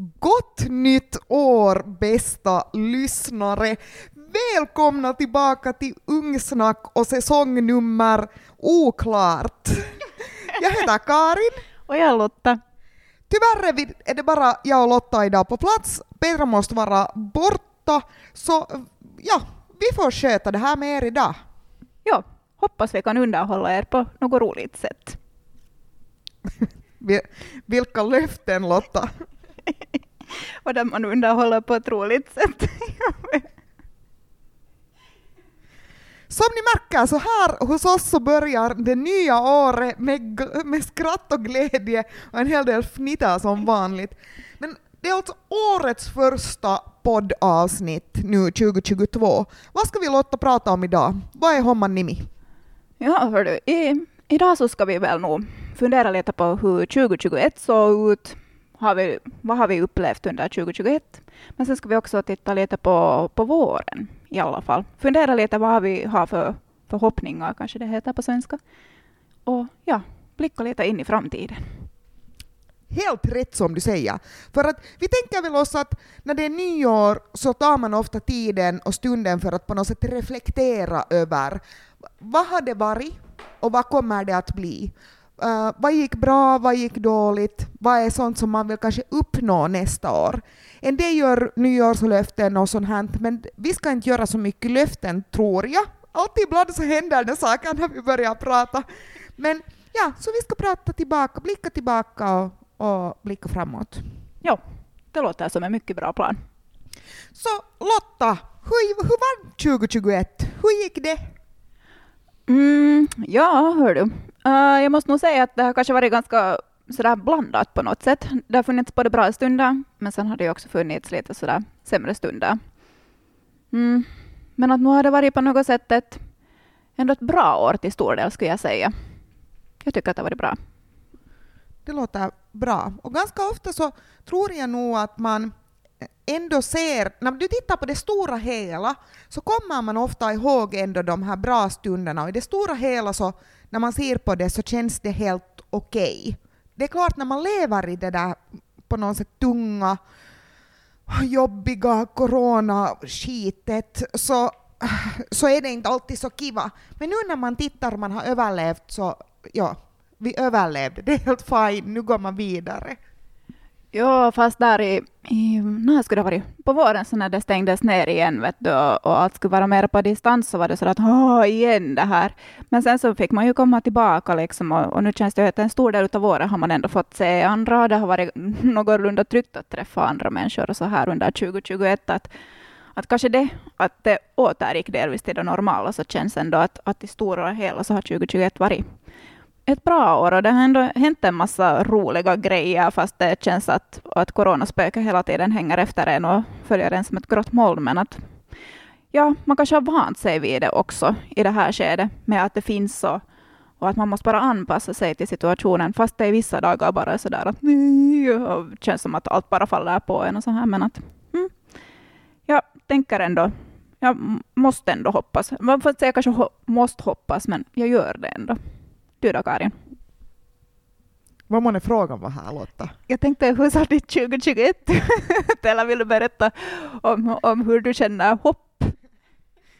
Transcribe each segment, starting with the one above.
Gott nytt år bästa lyssnare! Välkomna tillbaka till Ungsnack och säsongnummer Oklart. Jag heter Karin. Och jag är Lotta. Tyvärr är det bara jag och Lotta idag på plats. Petra måste vara borta, så ja, vi får sköta det här med er idag. Ja, hoppas vi kan underhålla er på något roligt sätt. Vilka löften Lotta! Och där man underhåller på ett roligt sätt. Som ni märker så här hos oss så börjar det nya året med, med skratt och glädje och en hel del fnitter som vanligt. Men det är alltså årets första poddavsnitt nu 2022. Vad ska vi låta prata om idag? Vad är Homman Nimi? Ja, hördu, i, idag så ska vi väl nog fundera lite på hur 2021 såg ut. Har vi, vad har vi upplevt under 2021? Men sen ska vi också titta lite på, på våren i alla fall. Fundera lite vad vi har för förhoppningar, kanske det heter på svenska. Och ja, blicka lite in i framtiden. Helt rätt som du säger. För att vi tänker väl oss att när det är nyår så tar man ofta tiden och stunden för att på något sätt reflektera över vad har det varit och vad kommer det att bli? Uh, vad gick bra, vad gick dåligt, vad är sånt som man vill kanske uppnå nästa år? En del gör nyårslöften och sånt här, men vi ska inte göra så mycket löften, tror jag. Alltid ibland så händer det saker när vi börjar prata. Men ja, så vi ska prata tillbaka, blicka tillbaka och, och blicka framåt. Ja, det låter som en mycket bra plan. Så Lotta, hur, hur var 2021? Hur gick det? Mm, ja, hör du. Uh, jag måste nog säga att det har kanske varit ganska sådär blandat på något sätt. Det har funnits både bra stunder, men sen har det också funnits lite sådär sämre stunder. Mm. Men att nu har det varit på något sätt ett, ändå ett bra år till stor del, skulle jag säga. Jag tycker att det har varit bra. Det låter bra. Och ganska ofta så tror jag nog att man ändå ser, när du tittar på det stora hela, så kommer man ofta ihåg ändå de här bra stunderna. Och i det stora hela så, när man ser på det så känns det helt okej. Okay. Det är klart, när man lever i det där på något sätt tunga, jobbiga coronaskitet så, så är det inte alltid så kiva. Men nu när man tittar och man har överlevt så, ja, vi överlevde. Det är helt fine, nu går man vidare. Ja, fast där i, i när skulle det ha varit? På våren så när det stängdes ner igen vet du, och allt skulle vara mer på distans så var det så att åh, igen det här. Men sen så fick man ju komma tillbaka liksom och, och nu känns det att en stor del av våren har man ändå fått se andra och det har varit någorlunda tryggt att träffa andra människor och så här under 2021 att, att kanske det, att det återgick delvis till det normala så känns ändå att, att i stora och hela så har 2021 varit ett bra år och det har ändå hänt en massa roliga grejer fast det känns att, att coronaspöket hela tiden hänger efter en och följer en som ett grått moln. Men att ja, man kanske har vant sig vid det också i det här skedet med att det finns så och att man måste bara anpassa sig till situationen fast det är vissa dagar bara sådär att det känns som att allt bara faller på en och så här men att mm, jag tänker ändå jag måste ändå hoppas. Man får säga kanske måste hoppas men jag gör det ändå. Du då Karin? Vad månne frågan var här Lotta? Jag tänkte, hur sa ditt 2021? Eller vill du berätta om, om hur du känner hopp?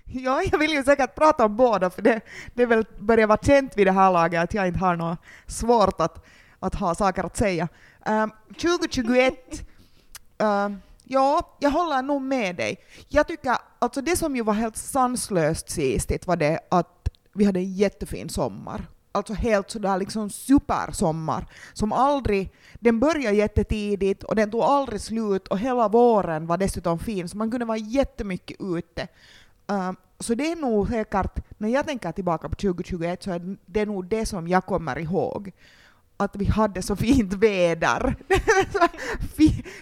Ja, jag vill ju säkert prata om båda, för det, det väl börjar vara känt vid det här laget att jag inte har något svårt att, att ha saker att säga. Um, 2021, uh, ja, jag håller nog med dig. Jag tycker, alltså det som ju var helt sanslöst sist var det att vi hade en jättefin sommar alltså helt sådär liksom supersommar som aldrig, den började jättetidigt och den tog aldrig slut och hela våren var dessutom fin så man kunde vara jättemycket ute. Um, så det är nog säkert, när jag tänker tillbaka på 2021 så är det nog det som jag kommer ihåg. Att vi hade så fint väder.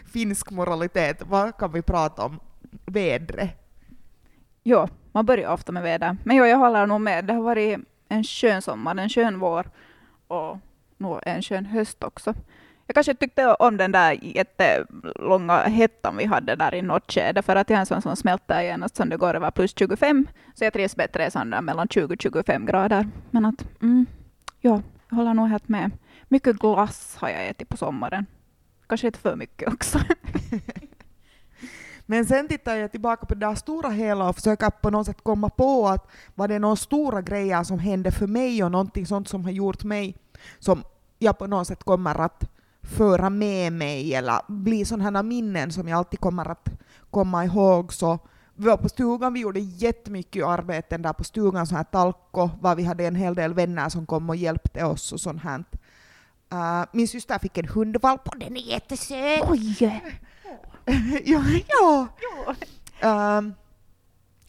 Finsk moralitet, vad kan vi prata om? Vädret. Jo, man börjar ofta med väder. Men jo, jag håller nog med. Det har varit en skön sommar, en skön vår och nog en skön höst också. Jag kanske tyckte om den där jättelånga hettan vi hade där i något skede, för att jag är en sån som smälter genast som det går över plus 25, så jag trivs bättre i sån där mellan 20-25 grader. Men att, mm, ja, jag håller nog helt med. Mycket glass har jag ätit på sommaren. Kanske lite för mycket också. Men sen tittar jag tillbaka på det där stora hela och försöker på något sätt komma på att var det några stora grejer som hände för mig och någonting sånt som har gjort mig som jag på något sätt kommer att föra med mig eller bli sådana minnen som jag alltid kommer att komma ihåg så vi var på stugan, vi gjorde jättemycket arbeten där på stugan, så här talko, var vi hade en hel del vänner som kom och hjälpte oss och sånt här. Uh, min syster fick en hundvalp och den är jättesöt. Oj! Ja, ja. Uh,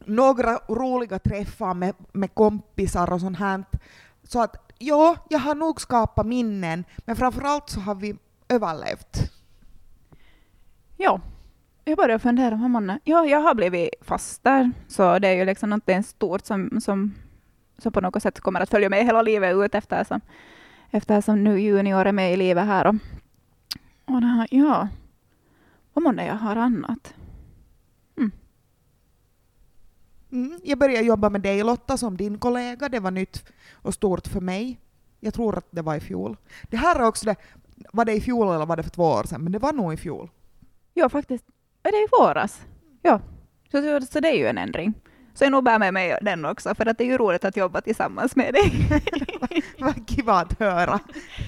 några roliga träffar med, med kompisar och sånt här. Så att ja, jag har nog skapat minnen, men framförallt så har vi överlevt. Ja, jag börjar fundera månne. Ja, jag har blivit fast där, så det är ju liksom någonting stort som, som, som på något sätt kommer att följa med hela livet ut eftersom, eftersom nu junior är med i livet här. Och, och här, ja, vad månne jag har annat? Mm. Mm, jag började jobba med dig Lotta som din kollega, det var nytt och stort för mig. Jag tror att det var i fjol. Det här är också det, var det i fjol eller var det för två år sedan? Men det var nog i fjol. Ja, faktiskt. Är det i våras? Ja. Så, så det är ju en ändring. Så jag nog bär med mig den också, för att det är ju roligt att jobba tillsammans med dig. Vad kiva att höra.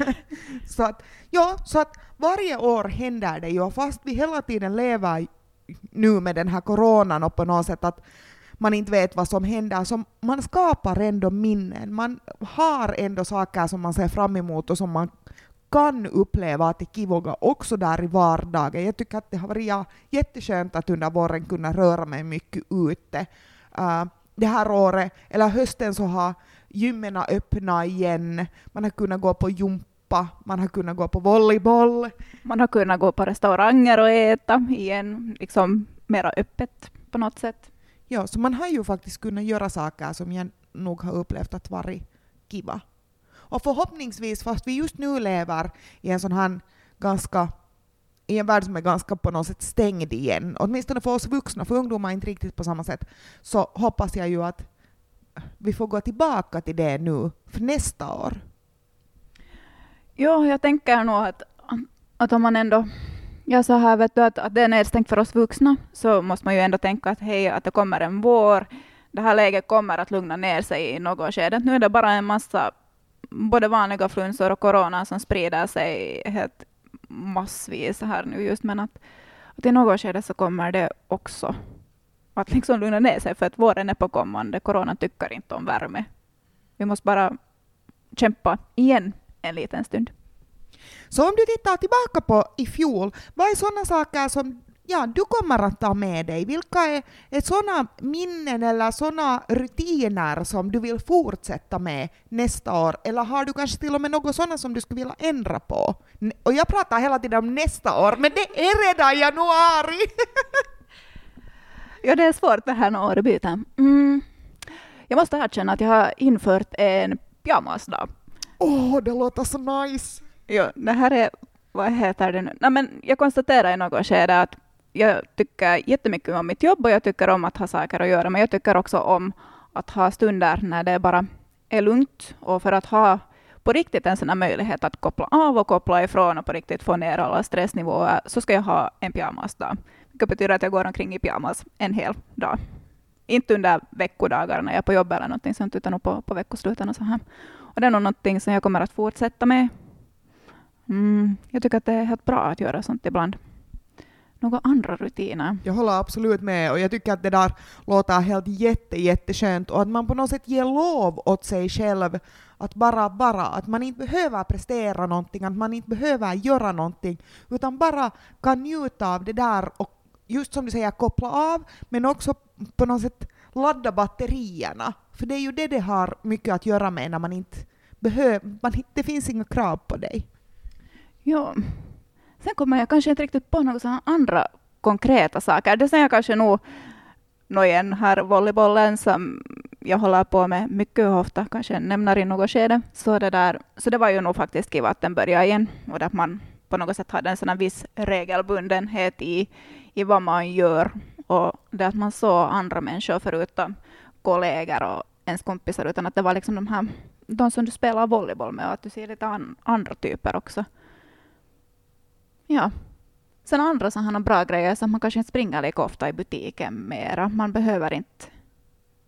så att, ja, så att varje år händer det ju, fast vi hela tiden lever nu med den här coronan och på något sätt att man inte vet vad som händer, så man skapar ändå minnen. Man har ändå saker som man ser fram emot och som man kan uppleva att det är kivoga också där i vardagen. Jag tycker att det har varit jätteskönt att under våren kunna röra mig mycket ute. Uh, det här året, eller hösten, så har gymmen öppnat igen. Man har kunnat gå på jumpa, man har kunnat gå på volleyboll. Man har kunnat gå på restauranger och äta igen, liksom mera öppet på något sätt. Ja, så man har ju faktiskt kunnat göra saker som jag nog har upplevt att varit kiva. Och förhoppningsvis, fast vi just nu lever i en sån här ganska i en värld som är ganska på något sätt stängd igen, åtminstone för oss vuxna, för ungdomar inte riktigt på samma sätt, så hoppas jag ju att vi får gå tillbaka till det nu för nästa år. Ja, jag tänker nog att, att om man ändå Ja, så här vet du att, att det är nedstängt för oss vuxna, så måste man ju ändå tänka att hej, att det kommer en vår, det här läget kommer att lugna ner sig i något skede. Nu är det bara en massa både vanliga flunsor och corona som sprider sig helt massvis här nu just, men att, att i något skede så kommer det också att liksom lugna ner sig, för att våren är på kommande. Corona tycker inte om värme. Vi måste bara kämpa igen en liten stund. Så om du tittar tillbaka på i fjol, vad är sådana saker som ja, du kommer att ta med dig? Vilka är, är sådana minnen eller sådana rutiner som du vill fortsätta med nästa år? Eller har du kanske till och med något sådana som du skulle vilja ändra på? Och jag pratar hela tiden om nästa år, men det är redan januari! ja, det är svårt det här med årsbyten. Mm. Jag måste erkänna att jag har infört en pyjamasdag. Åh, oh, det låter så nice! Ja, det här är, vad heter det nu? Nej, men jag konstaterar i något skede att jag tycker jättemycket om mitt jobb och jag tycker om att ha saker att göra, men jag tycker också om att ha stunder när det bara är lugnt och för att ha på riktigt en sån här möjlighet att koppla av och koppla ifrån och på riktigt få ner alla stressnivåer så ska jag ha en pyjamasdag. Vilket betyder att jag går omkring i pyjamas en hel dag. Inte under veckodagar när jag är på jobb eller någonting sånt, utan på, på veckosluten och så här. Och det är nog någonting som jag kommer att fortsätta med. Mm, jag tycker att det är helt bra att göra sånt ibland några andra rutiner. Jag håller absolut med och jag tycker att det där låter helt jätte, jätteskönt och att man på något sätt ger lov åt sig själv att bara vara, att man inte behöver prestera någonting, att man inte behöver göra någonting, utan bara kan njuta av det där och just som du säger koppla av, men också på något sätt ladda batterierna. För det är ju det det har mycket att göra med när man inte behöver, man, det finns inga krav på dig. Ja, Sen kommer jag kanske inte riktigt på några andra konkreta saker. Det ser jag kanske nog nå igen här volleybollen som jag håller på med mycket och ofta, kanske nämner i något skede. Så det, där, så det var ju nog faktiskt kiva att den började igen och att man på något sätt hade en sån viss regelbundenhet i, i vad man gör och det att man såg andra människor förutom kollegor och ens kompisar utan att det var liksom de här de som du spelar volleyboll med och att du ser lite an, andra typer också. Ja. Sen andra sådana bra grejer så att man kanske inte springer lika ofta i butiken mera. Man behöver inte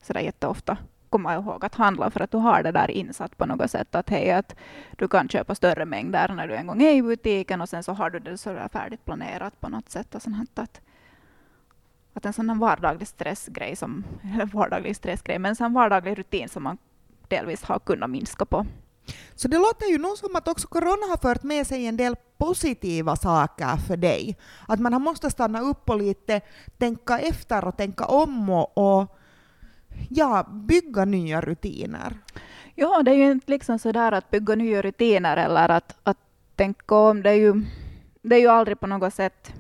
sådär jätteofta komma ihåg att handla för att du har det där insatt på något sätt. Att hej, att du kan köpa större mängder när du en gång är i butiken och sen så har du det sådär färdigt planerat på något sätt. Och sånt att, att en sån vardaglig stressgrej, som, eller vardaglig stressgrej, men en vardaglig rutin som man delvis har kunnat minska på. Så det låter ju nog som att också corona har fört med sig en del positiva saker för dig. Att man har måste stanna upp och lite tänka efter och tänka om och, och ja, bygga nya rutiner. Ja, det är ju inte liksom sådär att bygga nya rutiner eller att, att tänka om. Det är, ju, det är ju aldrig på något sätt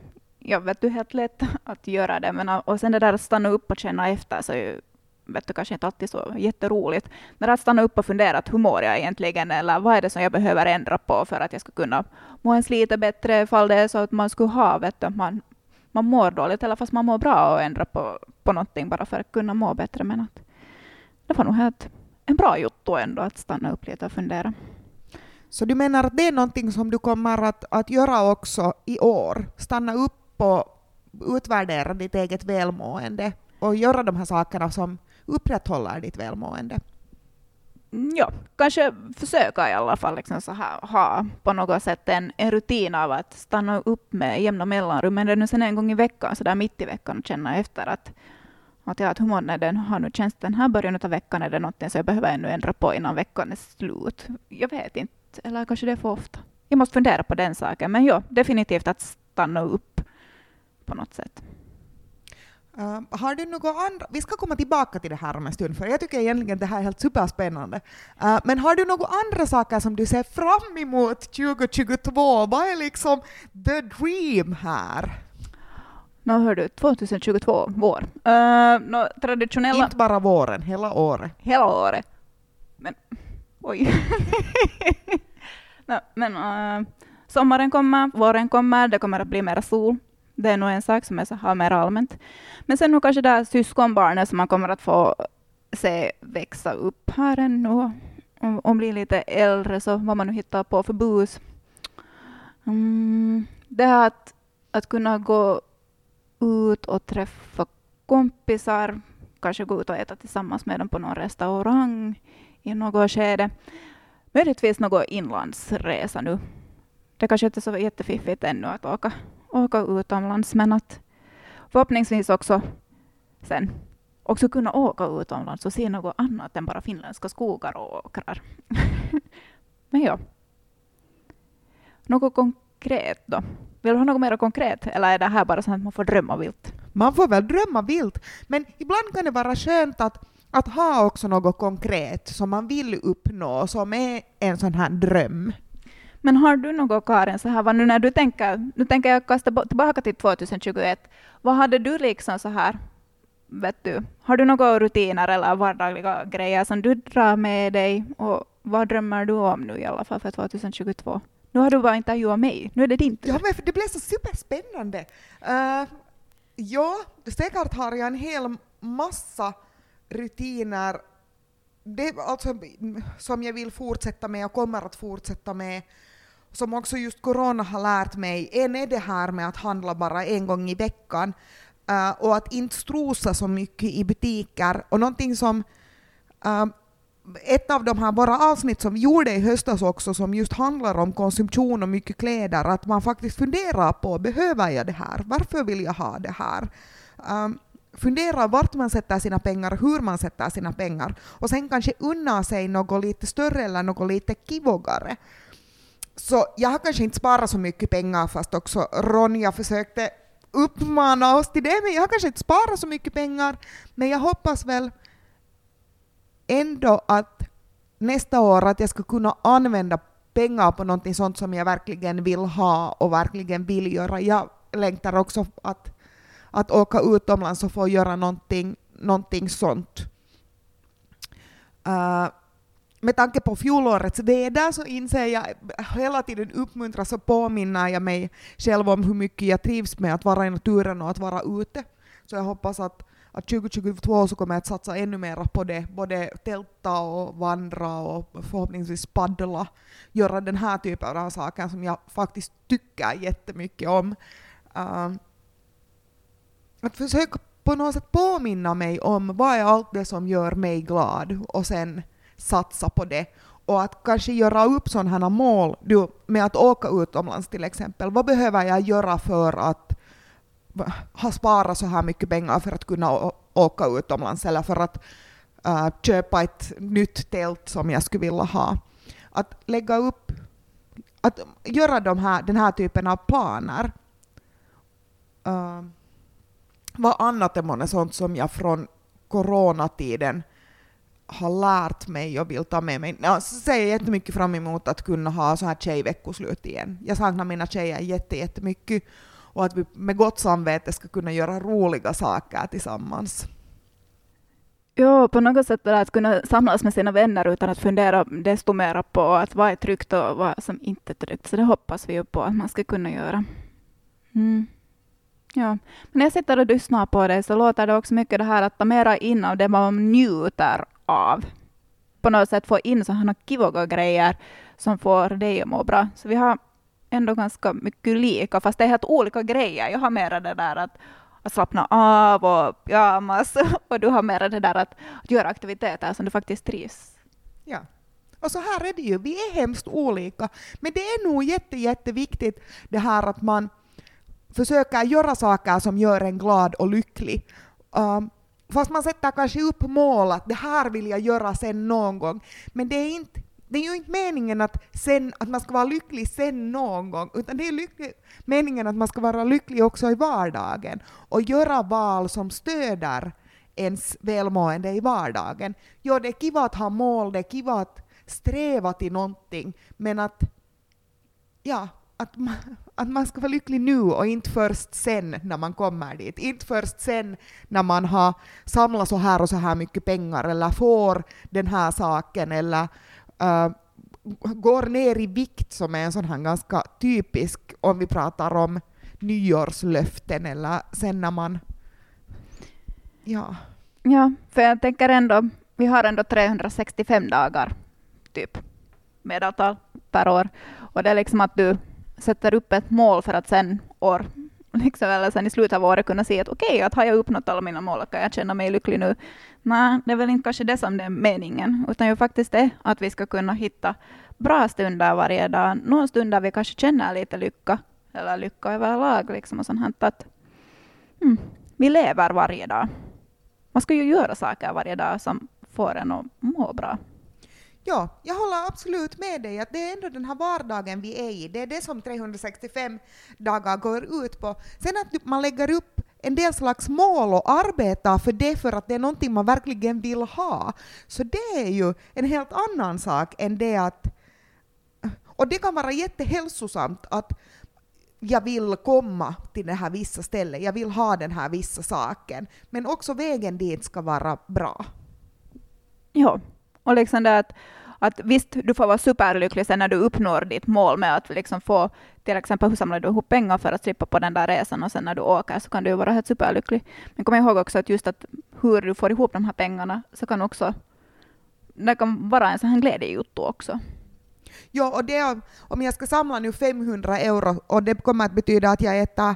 jag vet du, helt lätt att göra det. Men, och sen det där att stanna upp och känna efter så är ju vet du, kanske inte alltid så jätteroligt. Men att stanna upp och fundera att hur mår jag egentligen eller vad är det som jag behöver ändra på för att jag ska kunna må ens lite bättre ifall det är så att man skulle ha, vet du, man, man mår dåligt eller fast man mår bra och ändra på, på någonting bara för att kunna må bättre. Men att det var nog helt en bra jotto ändå att stanna upp lite och fundera. Så du menar att det är någonting som du kommer att, att göra också i år? Stanna upp och utvärdera ditt eget välmående och göra de här sakerna som upprätthåller ditt välmående? Mm, ja, kanske försöka i alla fall liksom så här, ha på något sätt en, en rutin av att stanna upp med jämna mellanrum, men det är nu sen en gång i veckan, så där mitt i veckan, och känna efter att, att, ja, att hur mår den, har nu känts den här början av veckan, är det någonting som jag behöver ännu ändra på innan veckan är slut? Jag vet inte, eller kanske det är för ofta. Jag måste fundera på den saken, men ja, definitivt att stanna upp på något sätt. Uh, har du något andra, vi ska komma tillbaka till det här om en stund, för jag tycker egentligen det här är helt superspännande. Uh, men har du några andra saker som du ser fram emot 2022? Vad är liksom the dream här? Nå hör du, 2022, vår. Uh, no, traditionella... Inte bara våren, hela året. Hela året. Men, oj. no, men uh, sommaren kommer, våren kommer, det kommer att bli mer sol. Det är nog en sak som jag har mer allmänt. Men sen nog kanske det här syskonbarnet som man kommer att få se växa upp här ännu och, och bli lite äldre, så vad man nu hittar på för bus. Mm, det här att, att kunna gå ut och träffa kompisar, kanske gå ut och äta tillsammans med dem på någon restaurang i något skede. Möjligtvis någon inlandsresa nu. Det kanske inte är så jättefiffigt ännu att åka åka utomlands, men att förhoppningsvis också sen också kunna åka utomlands och se något annat än bara finländska skogar och åkrar. men ja. Något konkret då? Vill du ha något mer konkret, eller är det här bara så att man får drömma vilt? Man får väl drömma vilt, men ibland kan det vara skönt att, att ha också något konkret som man vill uppnå, som är en sån här dröm. Men har du något, Karin, så här, vad nu när du tänker, nu tänker jag kasta tillbaka till 2021, vad hade du liksom så här, vet du, har du några rutiner eller vardagliga grejer som du drar med dig och vad drömmer du om nu i alla fall för 2022? Nu har du bara intervjuat mig, nu är det din tur. Ja, men det blev så superspännande. Uh, ja, säkert har jag en hel massa rutiner det, alltså, som jag vill fortsätta med och kommer att fortsätta med som också just corona har lärt mig, en är det här med att handla bara en gång i veckan uh, och att inte strosa så mycket i butiker. Och någonting som uh, ett av de här våra avsnitt som vi gjorde i höstas också, som just handlar om konsumtion och mycket kläder, att man faktiskt funderar på, behöver jag det här? Varför vill jag ha det här? Eh, um, fundera vart man sätter sina pengar, hur man sätter sina pengar, och sen kanske unna sig något lite större eller något lite kivogare. Så jag har kanske inte sparat så mycket pengar fast också Ronja försökte uppmana oss till det, men jag har kanske inte sparat så mycket pengar. Men jag hoppas väl ändå att nästa år att jag ska kunna använda pengar på någonting sånt som jag verkligen vill ha och verkligen vill göra. Jag längtar också att, att åka utomlands och få göra någonting, någonting sånt. Uh, med tanke på fjolårets väder så inser jag eh, hela tiden uppmuntras och påminner jag mig själv om hur mycket jag trivs med att vara i naturen och att vara ute. Så jag hoppas att, att 2022 så kommer jag att satsa ännu mer på det, både tälta och vandra och förhoppningsvis paddla, göra den här typen av saker som jag faktiskt tycker jättemycket om. uh, att försöka på något sätt påminna mig om vad är allt det som gör mig glad och sen satsa på det. Och att kanske göra upp sådana mål du, med att åka utomlands till exempel. Vad behöver jag göra för att ha sparat så här mycket pengar för att kunna åka utomlands eller för att uh, köpa ett nytt tält som jag skulle vilja ha. Att lägga upp, att göra de här, den här typen av planer. Uh, vad annat är månne sånt som jag från coronatiden har lärt mig och vill ta med mig. Jag så ser jag jättemycket fram emot att kunna ha så här tjejveckoslut igen. Jag saknar mina tjejer jätte, jättemycket och att vi med gott samvete ska kunna göra roliga saker tillsammans. Ja, på något sätt att kunna samlas med sina vänner utan att fundera desto mer på att vad är tryggt och vad som inte är tryggt. Så det hoppas vi ju på att man ska kunna göra. Mm. Ja, men när jag sitter och lyssnar på det så låter det också mycket det här att ta mera in av det man njuter av. På något sätt få in sådana kivoga grejer som får dig att må bra. Så vi har ändå ganska mycket lika, fast det är helt olika grejer. Jag har mera det där att, att slappna av och pyjamas och du har mera det där att, att göra aktiviteter som du faktiskt trivs. Ja. Och så här är det ju, vi är hemskt olika. Men det är nog jätte, jätteviktigt det här att man försöker göra saker som gör en glad och lycklig. Um, fast man sätter kanske upp mål att det här vill jag göra sen någon gång. Men det är inte det är ju inte meningen att, sen, att man ska vara lycklig sen någon gång, utan det är lycklig, meningen att man ska vara lycklig också i vardagen och göra val som stöder ens välmående i vardagen. Jo, det är kiva att ha mål, det är kiva att sträva till någonting, men att, ja, att man, att man ska vara lycklig nu och inte först sen när man kommer dit. Inte först sen när man har samlat så här och så här mycket pengar eller får den här saken eller uh, går ner i vikt som är en sån här ganska typisk om vi pratar om nyårslöften eller sen när man... Ja. Ja, för jag tänker ändå, vi har ändå 365 dagar typ medeltal per år och det är liksom att du sätter upp ett mål för att sen år liksom, eller sen i slutet av året kunna se att okej, okay, att har jag uppnått alla mina mål, kan jag känna mig lycklig nu? Nej, det är väl inte kanske det som det är meningen, utan ju faktiskt det att vi ska kunna hitta bra stunder varje dag, någon stund där vi kanske känner lite lycka, eller lycka överlag, liksom, och sånt här, att mm, vi lever varje dag. Man ska ju göra saker varje dag som får en att må bra. Ja, jag håller absolut med dig att det är ändå den här vardagen vi är i. Det är det som 365 dagar går ut på. Sen att man lägger upp en del slags mål och arbetar för det för att det är någonting man verkligen vill ha. Så det är ju en helt annan sak än det att... Och det kan vara jättehälsosamt att jag vill komma till det här vissa stället, jag vill ha den här vissa saken. Men också vägen dit ska vara bra. Ja, och liksom det att, att visst, du får vara superlycklig sen när du uppnår ditt mål med att liksom få, till exempel hur samlar du ihop pengar för att slippa på den där resan och sen när du åker så kan du vara helt superlycklig. Men kom ihåg också att just att hur du får ihop de här pengarna så kan också, det kan vara en sån här glädjejuttu också. Ja, och det, om jag ska samla nu 500 euro och det kommer att betyda att jag äter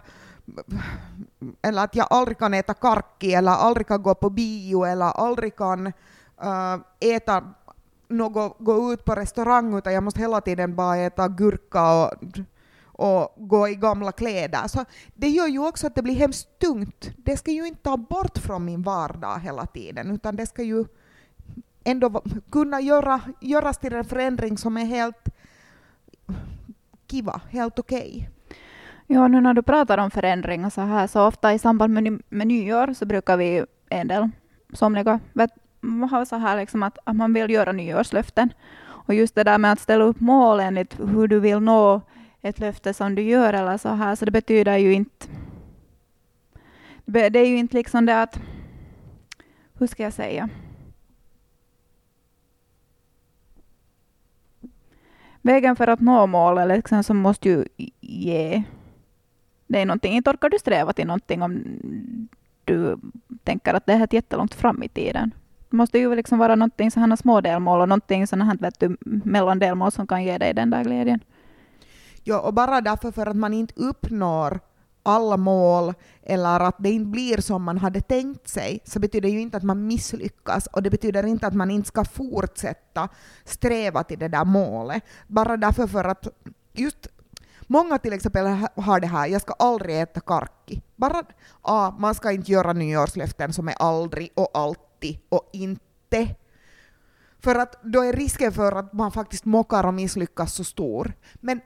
eller att jag aldrig kan äta karkki eller aldrig kan gå på bio eller aldrig kan uh, äta något, gå ut på restaurang, utan jag måste hela tiden bara äta gurka och, och gå i gamla kläder. Så det gör ju också att det blir hemskt tungt. Det ska ju inte ta bort från min vardag hela tiden, utan det ska ju ändå kunna göra, göras till en förändring som är helt kiva, helt okej. Okay. Ja, nu när du pratar om förändringar så här, så ofta i samband med, med nyår så brukar vi en del somliga vet, ha så här liksom att, att man vill göra nyårslöften. Och just det där med att ställa upp mål enligt hur du vill nå ett löfte som du gör eller så här, så det betyder ju inte... Det är ju inte liksom det att... Hur ska jag säga? Vägen för att nå målet liksom, så måste ju ge... Det är någonting, inte orkar du sträva till någonting om du tänker att det är jättelångt fram i tiden. Det måste ju liksom vara någonting sådana små delmål och någonting sådana här vet du, mellandelmål som kan ge dig den där glädjen. Ja, och bara därför för att man inte uppnår alla mål eller att det inte blir som man hade tänkt sig så betyder ju inte att man misslyckas och det betyder inte att man inte ska fortsätta sträva till det där målet. Bara därför för att just Många till exempel har det här, jag ska aldrig äta karki. Bara, ah, man ska inte göra nyårslöften som är aldrig och alltid och inte. För att då är risken för att man faktiskt mockar och misslyckas så stor. Men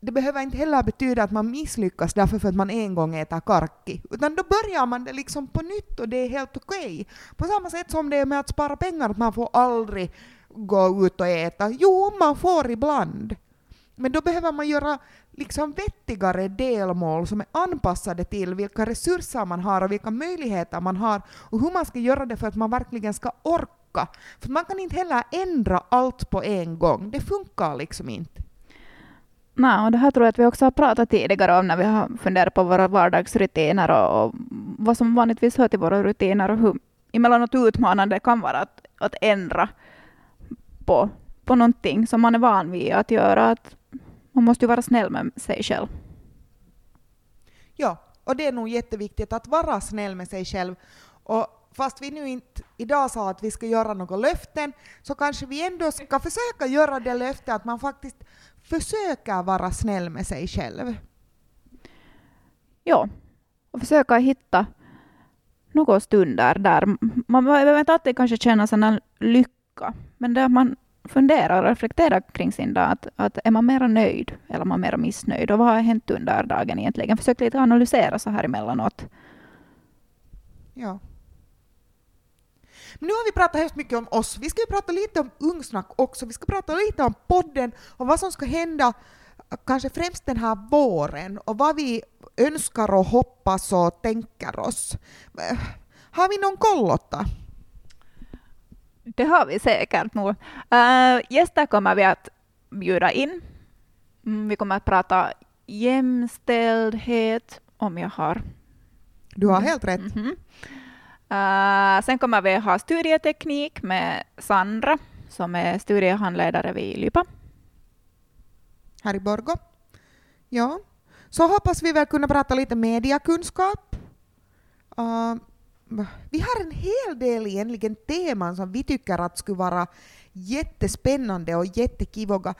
det behöver inte heller betyda att man misslyckas därför för att man en gång äter karki, utan då börjar man det liksom på nytt och det är helt okej. Okay. På samma sätt som det är med att spara pengar, att man får aldrig gå ut och äta. Jo, man får ibland. Men då behöver man göra liksom vettigare delmål som är anpassade till vilka resurser man har och vilka möjligheter man har och hur man ska göra det för att man verkligen ska orka. För man kan inte heller ändra allt på en gång. Det funkar liksom inte. Nej, och det här tror jag att vi också har pratat tidigare om när vi har funderat på våra vardagsrutiner och, och vad som vanligtvis hör till våra rutiner och hur emellanåt utmanande det kan vara att, att ändra på, på någonting som man är van vid att göra. Att man måste ju vara snäll med sig själv. Ja, och det är nog jätteviktigt att vara snäll med sig själv. Och fast vi nu inte idag sa att vi ska göra några löften, så kanske vi ändå ska försöka göra det löftet att man faktiskt försöka vara snäll med sig själv. Ja, och försöka hitta några stunder där man behöver inte alltid kanske känna sån lycka, men där man fundera och reflektera kring sin dag. Att, att är man mera nöjd eller är man mera missnöjd? Och vad har hänt under dagen egentligen? Försök lite analysera så här emellanåt. Ja. Men nu har vi pratat hemskt mycket om oss. Vi ska ju prata lite om Ungsnack också. Vi ska prata lite om podden och vad som ska hända kanske främst den här våren och vad vi önskar och hoppas och tänker oss. Har vi någon koll, Lotta? Det har vi säkert nog. Uh, gäster kommer vi att bjuda in. Mm, vi kommer att prata jämställdhet, om jag har... Du har helt rätt. Mm -hmm. Uh, sen kommer vi ha studieteknik med Sandra som är studiehandledare vid Lypa. Här i Borgå. Ja. Så hoppas vi väl kunna prata lite mediakunskap. Uh, vi har en hel del egentligen teman som vi tycker att skulle vara jättespännande och jättekivoga.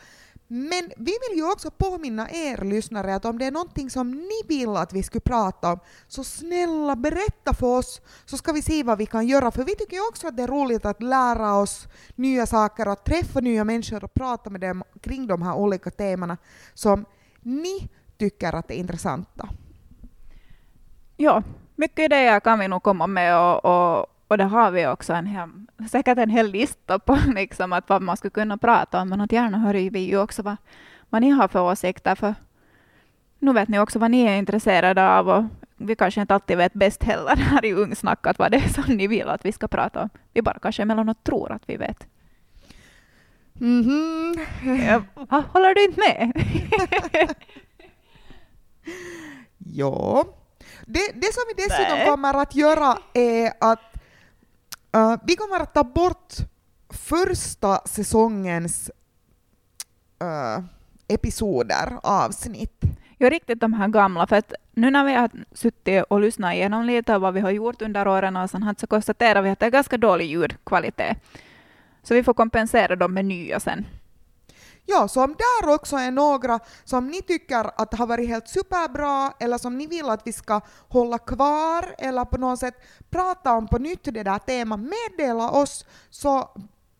Men vi vill ju också påminna er lyssnare att om det är någonting som ni vill att vi skulle prata om, så snälla berätta för oss så ska vi se vad vi kan göra. För vi tycker ju också att det är roligt att lära oss nya saker och träffa nya människor och prata med dem kring de här olika temana som ni tycker att är intressanta. Ja, mycket idéer kan vi nog komma med och, och, och det har vi också en hel, säkert en hel lista på liksom att vad man skulle kunna prata om, men att gärna hör vi ju också vad, vad ni har för åsikter, för nu vet ni också vad ni är intresserade av och vi kanske inte alltid vet bäst heller här i Ungsnackat vad det är som ni vill att vi ska prata om. Vi bara kanske emellanåt tror att vi vet. Mm -hmm. ja, håller du inte med? ja. Det, det som vi dessutom Nej. kommer att göra är att uh, vi kommer att ta bort första säsongens uh, episoder, avsnitt. Ja, riktigt de här gamla, för att nu när vi har suttit och lyssnat igenom lite vad vi har gjort under åren och sånt, så konstaterar vi att det är ganska dålig ljudkvalitet. Så vi får kompensera dem med nya sen. Ja, så om där också är några som ni tycker att har varit helt superbra eller som ni vill att vi ska hålla kvar eller på något sätt prata om på nytt det där temat, meddela oss så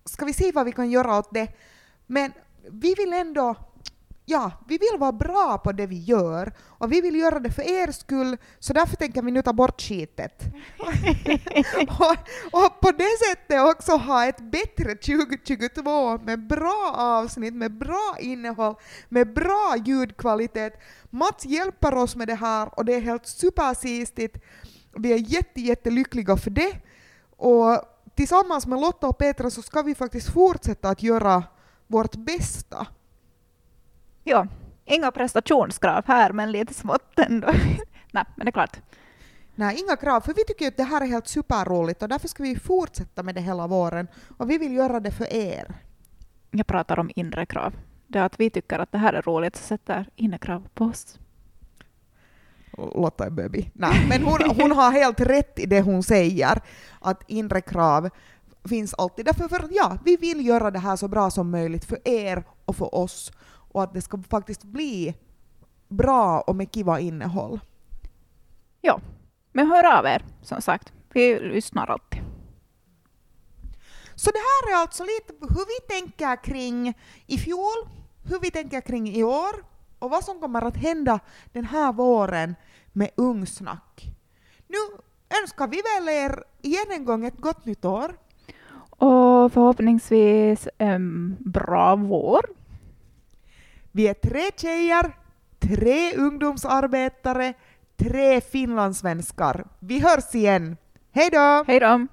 ska vi se vad vi kan göra åt det. Men vi vill ändå ja, vi vill vara bra på det vi gör och vi vill göra det för er skull, så därför tänker vi nu ta bort skitet. och, och, på det sättet också ha ett bättre 2022 med bra avsnitt, med bra innehåll, med bra ljudkvalitet. Mats hjälper oss med det här och det är helt supersistigt. Vi är jätte, jättelyckliga för det. Och tillsammans med Lotta och Petra så ska vi faktiskt fortsätta att göra vårt bästa. Ja, inga prestationskrav här, men lite smått ändå. Nej, men det är klart. Nej, inga krav, för vi tycker att det här är helt superroligt och därför ska vi fortsätta med det hela våren och vi vill göra det för er. Jag pratar om inre krav. Det är att vi tycker att det här är roligt så sätter inre krav på oss. Lotta är böbi. Nej, men hon, hon har helt rätt i det hon säger, att inre krav finns alltid. Därför för ja, vi vill göra det här så bra som möjligt för er och för oss och att det ska faktiskt bli bra och med kiva innehåll. Ja, men hör av er som sagt. Vi lyssnar alltid. Så det här är alltså lite hur vi tänker kring i fjol, hur vi tänker kring i år och vad som kommer att hända den här våren med Ungsnack. Nu önskar vi väl er igen en gång ett gott nytt år. Och förhoppningsvis en bra vår. Vi är tre tjejer, tre ungdomsarbetare, tre finlandssvenskar. Vi hörs igen. Hej då! Hej då!